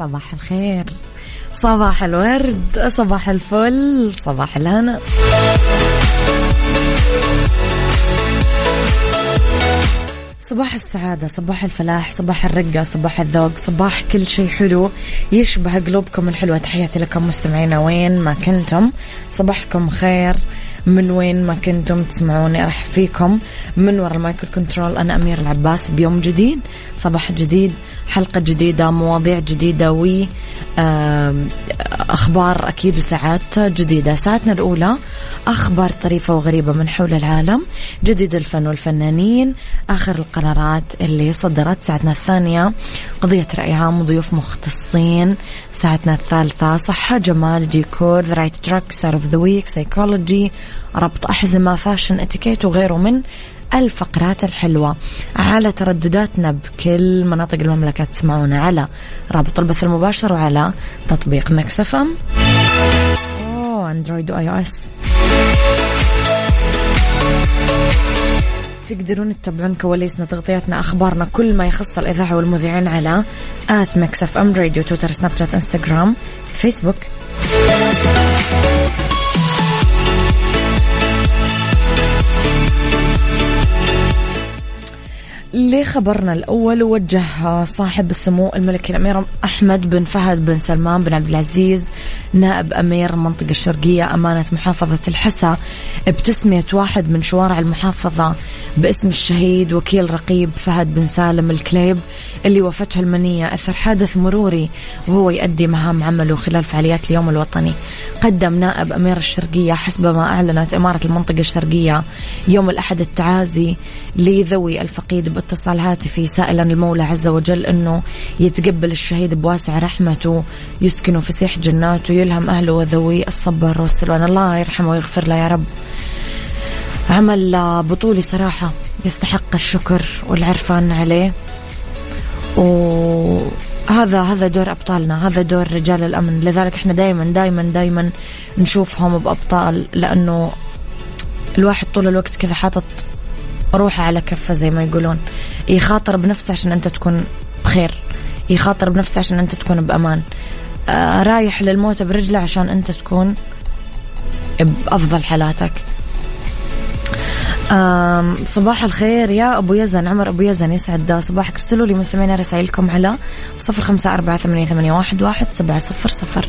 صباح الخير. صباح الورد صباح الفل صباح الهنا. صباح السعادة صباح الفلاح صباح الرقة صباح الذوق صباح كل شيء حلو يشبه قلوبكم الحلوة. تحياتي لكم مستمعينا وين ما كنتم. صباحكم خير. من وين ما كنتم تسمعوني أرحب فيكم. من وراء المايكرو كنترول أنا أميرة العباس. بيوم جديد. صباح جديد حلقة جديدة مواضيع جديدة و أخبار أكيد وساعات جديدة. ساعتنا الأولى أخبار طريفة وغريبة من حول العالم جديد الفن والفنانين آخر القرارات اللي صدرت. ساعتنا الثانية قضية رأي عام وضيوف مختصين. ساعتنا الثالثة صحة جمال ديكور the right track star of the week سيكولوجي ربط أحزمة fashion اتيكيت وغيره من الفقرات الحلوة على تردداتنا بكل مناطق المملكة تسمعونا على رابط البث المباشر وعلى تطبيق ميكس اف ام. أوه أندرويد واي أو اس تقدرون تتابعون كواليسنا تغطياتنا أخبارنا كل ما يخص الإذاعة والمذيعين على at اف ام راديو تويتر سناب شات إنستغرام فيسبوك. لخبرنا الأول وجه صاحب السمو الملكي الأمير أحمد بن فهد بن سلمان بن عبد العزيز نائب أمير المنطقة الشرقية أمانة محافظة الحسا بتسمية واحد من شوارع المحافظة باسم الشهيد وكيل رقيب فهد بن سالم الكليب اللي وفته المنية أثر حادث مروري وهو يؤدي مهام عمله خلال فعاليات اليوم الوطني. قدم نائب أمير الشرقية حسب ما أعلنت إمارة المنطقة الشرقية يوم الأحد التعازي لذوي الفقيد باتصال هاتفي سائلا المولى عز وجل أنه يتقبل الشهيد بواسع رحمته يسكنه فسيح جناته يلهم أهله وذوي الصبر والسلوان. الله يرحمه ويغفر له يا رب. عمل بطولي صراحة يستحق الشكر والعرفان عليه. وهذا هذا دور أبطالنا هذا دور رجال الأمن. لذلك إحنا دائما دائما دائما نشوفهم بأبطال لأنه الواحد طول الوقت كذا حاطط روحه على كفه زي ما يقولون. يخاطر بنفسه عشان أنت تكون بخير. يخاطر بنفسه عشان أنت تكون بأمان. آه رايح للموت برجله عشان أنت تكون بأفضل حالاتك. صباح الخير يا أبو يزن عمر أبو يزن يسعد. صباحك. ارسلوا لي مستمعين رسائلكم على صفر خمسة أربعة ثمانية, ثمانية واحد, واحد سبعة صفر صفر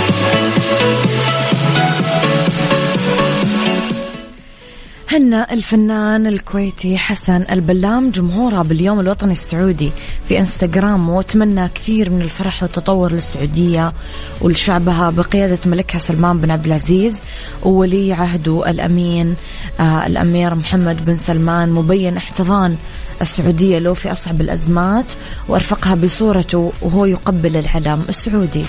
هنأ الفنان الكويتي حسن البلام جمهوره باليوم الوطني السعودي في إنستغرام وتمنى كثير من الفرح والتطور للسعودية ولشعبها بقيادة ملكها سلمان بن عبد العزيز وولي عهده الأمين آه الأمير محمد بن سلمان مبين احتضان السعودية له في أصعب الأزمات وأرفقها بصورته وهو يقبل العلم السعودي.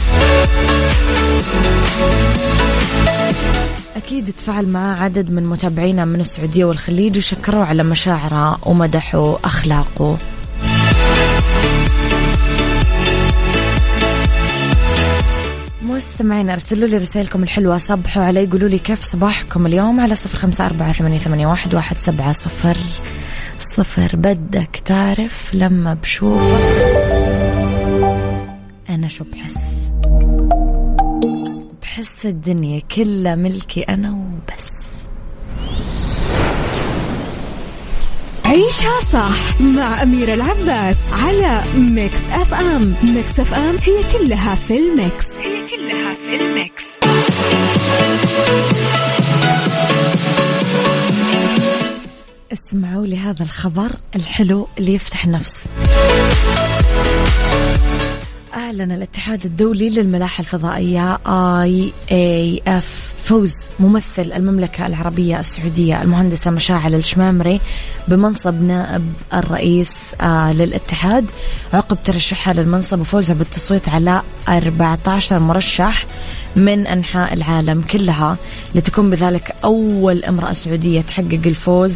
أكيد تفاعل معاه عدد من متابعينا من السعودية والخليج وشكروا على مشاعره ومدحوا أخلاقه مستمعين أرسلوا لي رسائلكم الحلوة. صبحوا علي قولوا لي كيف صباحكم اليوم؟ على صفر خمسة أربعة ثمانية واحد واحد سبعة صفر صفر. بدك تعرف لما بشوفك أنا شو بحس؟ بحس الدنيا كلها ملكي أنا وبس. عيشها صح مع أميرة العباس على Mix FM. Mix FM هي كلها في ال mix. هي كلها في ال mix. اسمعوا لي هذا الخبر الحلو اللي يفتح النفس. أعلن الاتحاد الدولي للملاحة الفضائية IAF فوز ممثل المملكة العربية السعودية المهندسة مشاعل الشمامري بمنصب نائب الرئيس آه، للاتحاد. عقب ترشحها للمنصب وفوزها بالتصويت على 14 مرشح من أنحاء العالم كلها. لتكون بذلك أول امرأة سعودية تحقق الفوز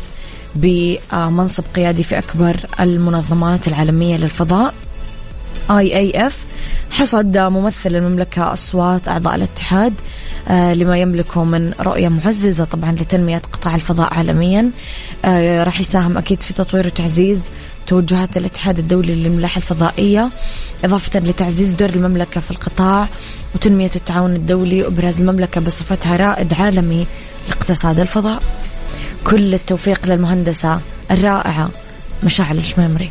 بمنصب قيادي في أكبر المنظمات العالمية للفضاء إف. حصد ممثل المملكة أصوات أعضاء الاتحاد آه لما يملكه من رؤية معززة طبعا لتنمية قطاع الفضاء عالميا. آه راح يساهم أكيد في تطوير وتعزيز توجهات الاتحاد الدولي للملاحة الفضائية إضافة لتعزيز دور المملكة في القطاع وتنمية التعاون الدولي وإبراز المملكة بصفتها رائد عالمي لاقتصاد الفضاء. كل التوفيق للمهندسة الرائعة مشاعل الشمامري.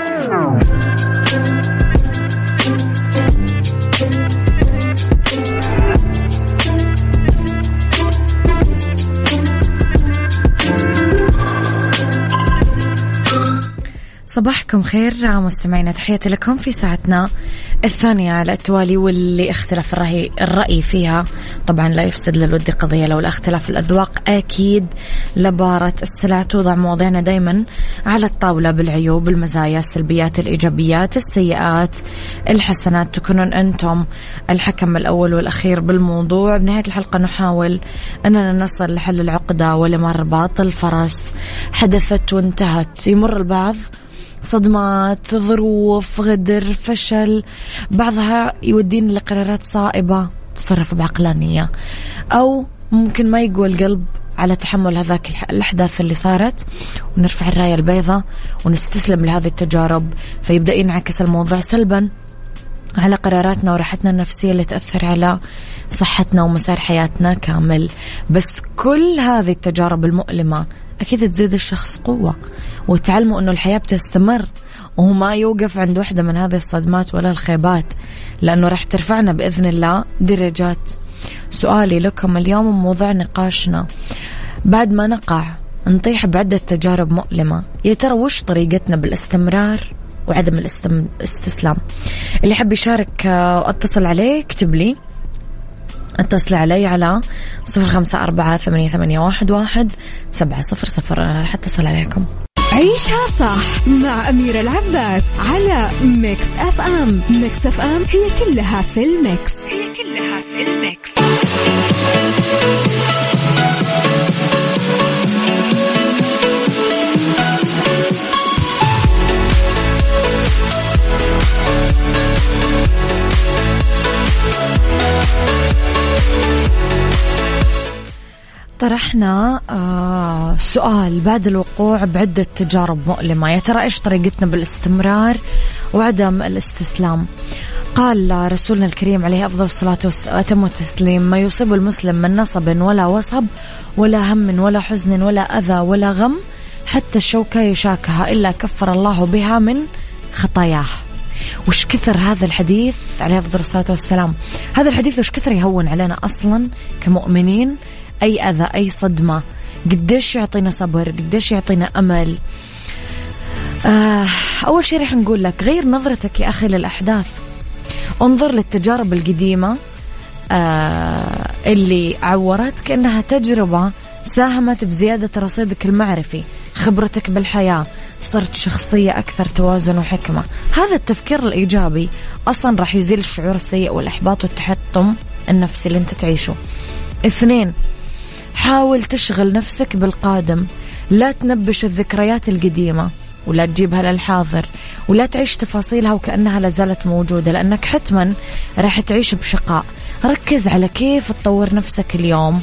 صباحكم خير مستمعينا. تحياتي لكم في ساعتنا الثانية على التوالي واللي اختلف الرأي, الرأي فيها. طبعا لا يفسد للود قضية لولا اختلاف الأذواق. أكيد لبارة السلع توضع مواضيعنا دايما على الطاولة بالعيوب المزايا السلبيات الإيجابيات السيئات الحسنات. تكونون أنتم الحكم الأول والأخير بالموضوع. بنهاية الحلقة نحاول أننا نصل لحل العقدة ولمرباط الفرس حدثت وانتهت. يمر البعض صدمات ظروف غدر فشل. بعضها يودينا لقرارات صائبة تصرف بعقلانية. أو ممكن ما يقوى القلب على تحمل هذاك الأحداث اللي صارت ونرفع الراية البيضاء ونستسلم لهذه التجارب. فيبدأ ينعكس الموضوع سلبا على قراراتنا وراحتنا النفسية اللي تأثر على صحتنا ومسار حياتنا كامل. بس كل هذه التجارب المؤلمة أكيد تزيد الشخص قوة وتعلموا أنه الحياة بتستمر وهو ما يوقف عند واحدة من هذه الصدمات ولا الخيبات لأنه راح ترفعنا بإذن الله درجات. سؤالي لكم اليوم موضوع نقاشنا. بعد ما نقع نطيح بعدة تجارب مؤلمة. يا ترى وش طريقتنا بالاستمرار؟ وعدم الاستسلام. اللي حب يشارك آه، اتصل عليه اكتب لي. اتصلي علي على صفر خمسة أربعة ثمانية, ثمانية واحد, واحد سبعة صفر صفر. أنا راح أتصل عليكم. عيشها صح مع أميرة العباس على Mix FM Mix FM هي كلها في ال mix. هي كلها في ال mix. طرحنا آه سؤال بعد الوقوع بعدة تجارب مؤلمة. يا ترى إيش طريقتنا بالاستمرار وعدم الاستسلام؟ قال رسولنا الكريم عليه أفضل الصلاة وأتم التسليم ما يصيب المسلم من نصب ولا وصب ولا هم ولا حزن ولا أذى ولا غم حتى الشوكة يشاكها إلا كفر الله بها من خطاياه. وش كثر هذا الحديث عليه أفضل الصلاة والسلام؟ هذا الحديث وش كثر يهون علينا أصلا كمؤمنين؟ أي أذى أي صدمة. قديش يعطينا صبر قديش يعطينا أمل. آه أول شيء رح نقول لك غير نظرتك يا أخي للأحداث. انظر للتجارب القديمة آه اللي عورت كأنها تجربة ساهمت بزيادة رصيدك المعرفي خبرتك بالحياة صرت شخصية أكثر توازن وحكمة. هذا التفكير الإيجابي أصلا راح يزيل الشعور السيء والإحباط والتحطم النفسي اللي أنت تعيشه. اثنين حاول تشغل نفسك بالقادم. لا تنبش الذكريات القديمة ولا تجيبها للحاضر ولا تعيش تفاصيلها وكأنها لازالت موجودة لأنك حتما راح تعيش بشقاء. ركز على كيف تطور نفسك اليوم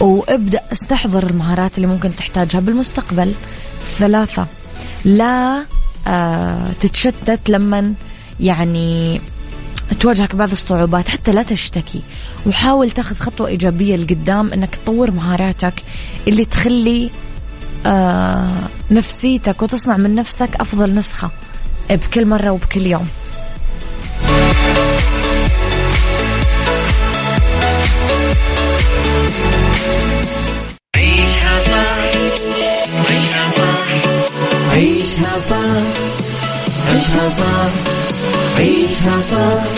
وابدأ استحضر المهارات اللي ممكن تحتاجها. بالمستقبل ثلاثة لا آه تتشتت لما يعني تواجهك بعض الصعوبات حتى لا تشتكي. وحاول تاخذ خطوة إيجابية لقدام أنك تطور مهاراتك اللي تخلي آه نفسيتك وتصنع من نفسك أفضل نسخة بكل مرة وبكل يوم. عيشها صح عيشها صح عيشها صح عيشها صح عيشها صح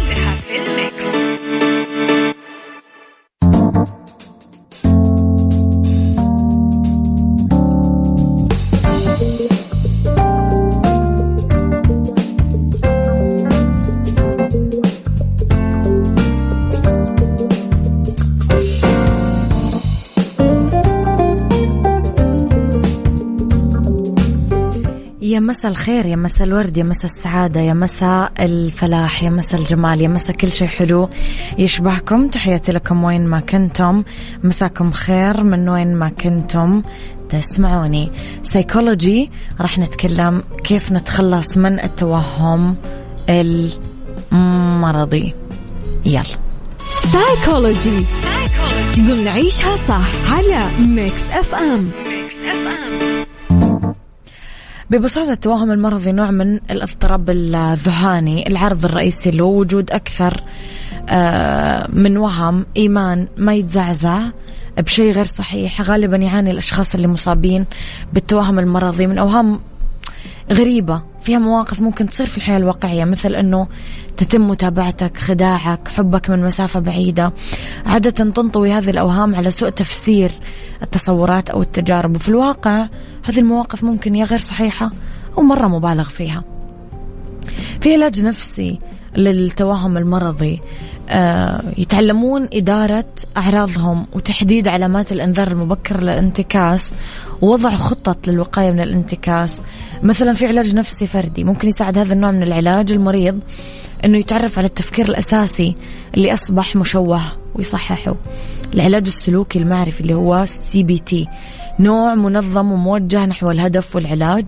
مساء الخير يا مساء الورد يا مساء السعادة يا مساء الفلاح يا مساء الجمال يا مساء كل شيء حلو يشبهكم. تحياتي لكم وين ما كنتم. مساكم خير من وين ما كنتم تسمعوني. سيكولوجي راح نتكلم كيف نتخلص من التوهم المرضي. يلا. سايكولوجي ضمن عيشها صح على Mix FM Mix FM ببساطة التوهم المرضي نوع من الاضطراب الذهاني العرض الرئيسي له وجود أكثر آه، من وهم إيمان ما يتزعزع بشيء غير صحيح. غالبا يعاني الأشخاص اللي مصابين بالتوهم المرضي من أوهام غريبة. فيها مواقف ممكن تصير في الحياة الواقعية مثل أنه تتم متابعتك خداعك حبك من مسافة بعيدة. عادة تنطوي هذه الأوهام على سوء تفسير. التصورات أو التجارب. وفي الواقع هذه المواقف ممكن يا غير صحيحة أو مرة مبالغ فيها. في علاج نفسي للتوهم المرضي آه، يتعلمون إدارة أعراضهم وتحديد علامات الإنذار المبكر للانتكاس ووضع خطط للوقاية من الانتكاس. مثلا في علاج نفسي فردي ممكن يساعد هذا النوع من العلاج المريض أنه يتعرف على التفكير الأساسي اللي أصبح مشوه. ويصححه العلاج السلوكي المعرفي اللي هو CBT نوع منظم وموجه نحو الهدف والعلاج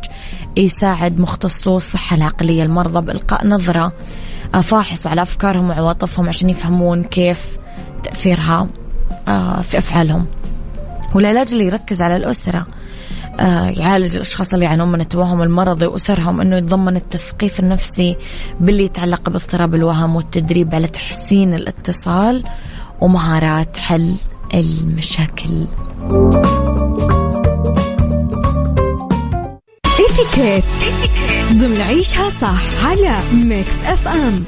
يساعد مختصو الصحة العقلية المرضى بإلقاء نظرة فاحصة على أفكارهم وعواطفهم عشان يفهمون كيف تأثيرها آه، في أفعالهم. والعلاج اللي يركز على الأسرة آه، يعالج الأشخاص اللي يعانون من التوهم المرضي وأسرهم أنه يتضمن التثقيف النفسي باللي يتعلق باضطراب الوهم والتدريب على تحسين الاتصال ومهارات حل المشاكل. اتيكيت ضمن عيشها صح على Mix FM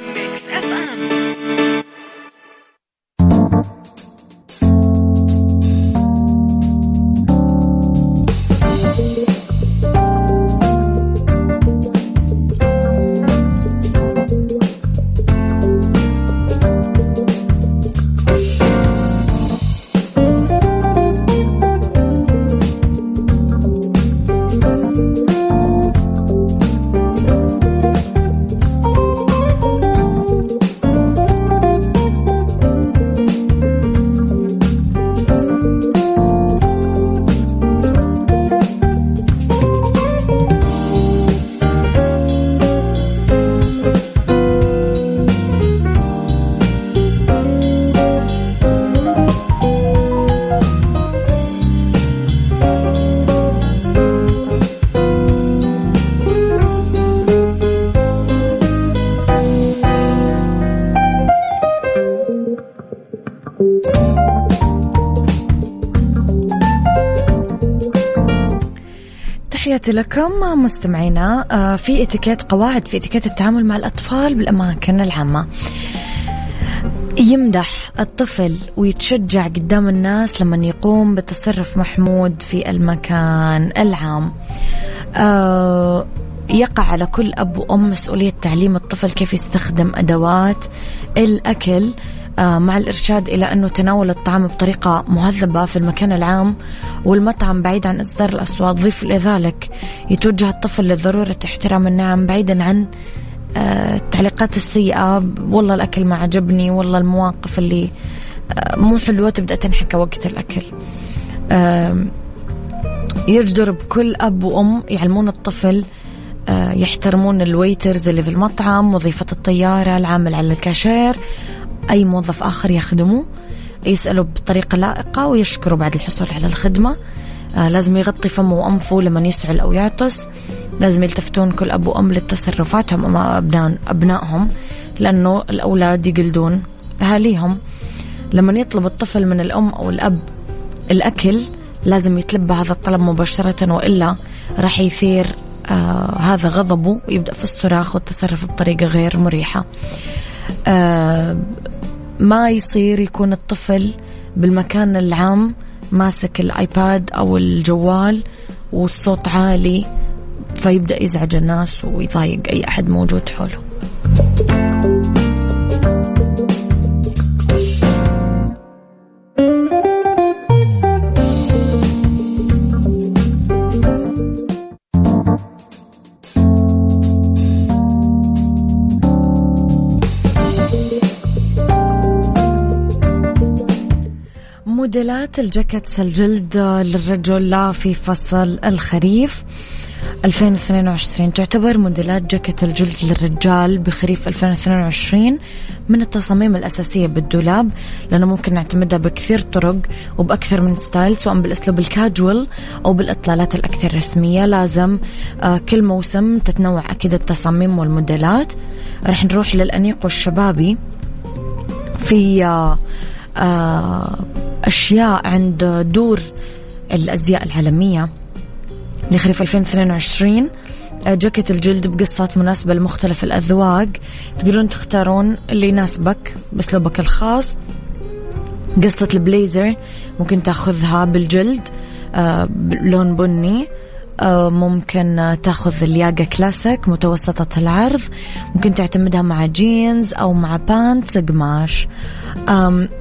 تحياتي لكم مستمعينا آه، في اتيكيت قواعد في اتيكيت التعامل مع الأطفال بالأماكن العامة. يمدح الطفل ويتشجع قدام الناس لما يقوم بتصرف محمود في المكان العام. آه يقع على كل أب وأم مسؤولية تعليم الطفل كيف يستخدم أدوات الأكل. مع الإرشاد إلى أنه تناول الطعام بطريقة مهذبة في المكان العام والمطعم بعيد عن إصدار الأصوات. ضيف إلى ذلك يتوجه الطفل لضرورة احترام النعم بعيدا عن آه التعليقات السيئة. والله الأكل ما عجبني والله المواقف اللي آه مو حلوة تبدأ تنحكى وقت الأكل. آه يجدر بكل أب وأم يعلمون الطفل آه، يحترمون ال waiters اللي في المطعم وظيفة الطيارة العامل على الكاشير. أي موظف آخر يخدمه يسأله بطريقة لائقة ويشكره بعد الحصول على الخدمة. آه لازم يغطي فمه وأنفه لما يسعل أو يعطس. لازم يلتفتون كل أب وأم لتصرفاتهم أمام أبناء أبنائهم لأنه الأولاد يقلدون أهاليهم. لما يطلب الطفل من الأم أو الأب الأكل لازم يتلبى هذا الطلب مباشرة وإلا راح يثير آه هذا غضبه ويبدأ في الصراخ والتصرف بطريقة غير مريحة. آه ما يصير يكون الطفل بالمكان العام ماسك الآيباد أو الجوال والصوت عالي فيبدأ يزعج الناس ويضايق أي أحد موجود حوله. موديلات ال jackets الجلد للرجل لا في فصل الخريف. 2022 تعتبر موديلات جاكيت الجلد للرجال بخريف 2022 من التصاميم الأساسية بالدولاب لأنه ممكن نعتمدها بكثير طرق وبأكثر من style سواء بالأسلوب الكاجوال أو بالإطلالات الأكثر رسمية. لازم آه كل موسم تتنوع أكيد التصاميم والموديلات. رح نروح للأنيق والشبابي. في آه آه أشياء عند دور الأزياء العالمية. لخريف 2022 آه، جاكيت الجلد بقصات مناسبة لمختلف الأذواق. تقدرون تختارون اللي يناسبك بأسلوبك الخاص. قصة البليزر ممكن تأخذها بالجلد آه لون بني. ممكن تاخذ الياقة كلاسيك متوسطة العرض. ممكن تعتمدها مع جينز أو مع pants قماش.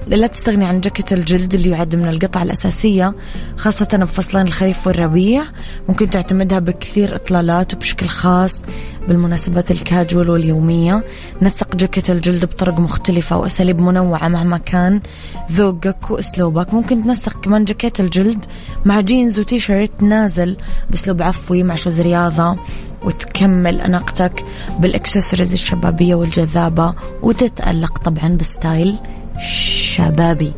لا تستغني عن جاكيت الجلد اللي يعد من القطع الأساسية خاصة بفصلين الخريف والربيع. ممكن تعتمدها بكثير إطلالات وبشكل خاص. بالمناسبات الكاجوال واليومية نسق جاكيت الجلد بطرق مختلفة وأساليب منوعة مهما كان. ذوقك وأسلوبك ممكن تنسق كمان جاكيت الجلد مع جينز وتي شيرت نازل بأسلوب عفوي مع shoes رياضة وتكمل أناقتك بالإكسسوارز الشبابية والجذابة وتتألق طبعا ب style شبابي.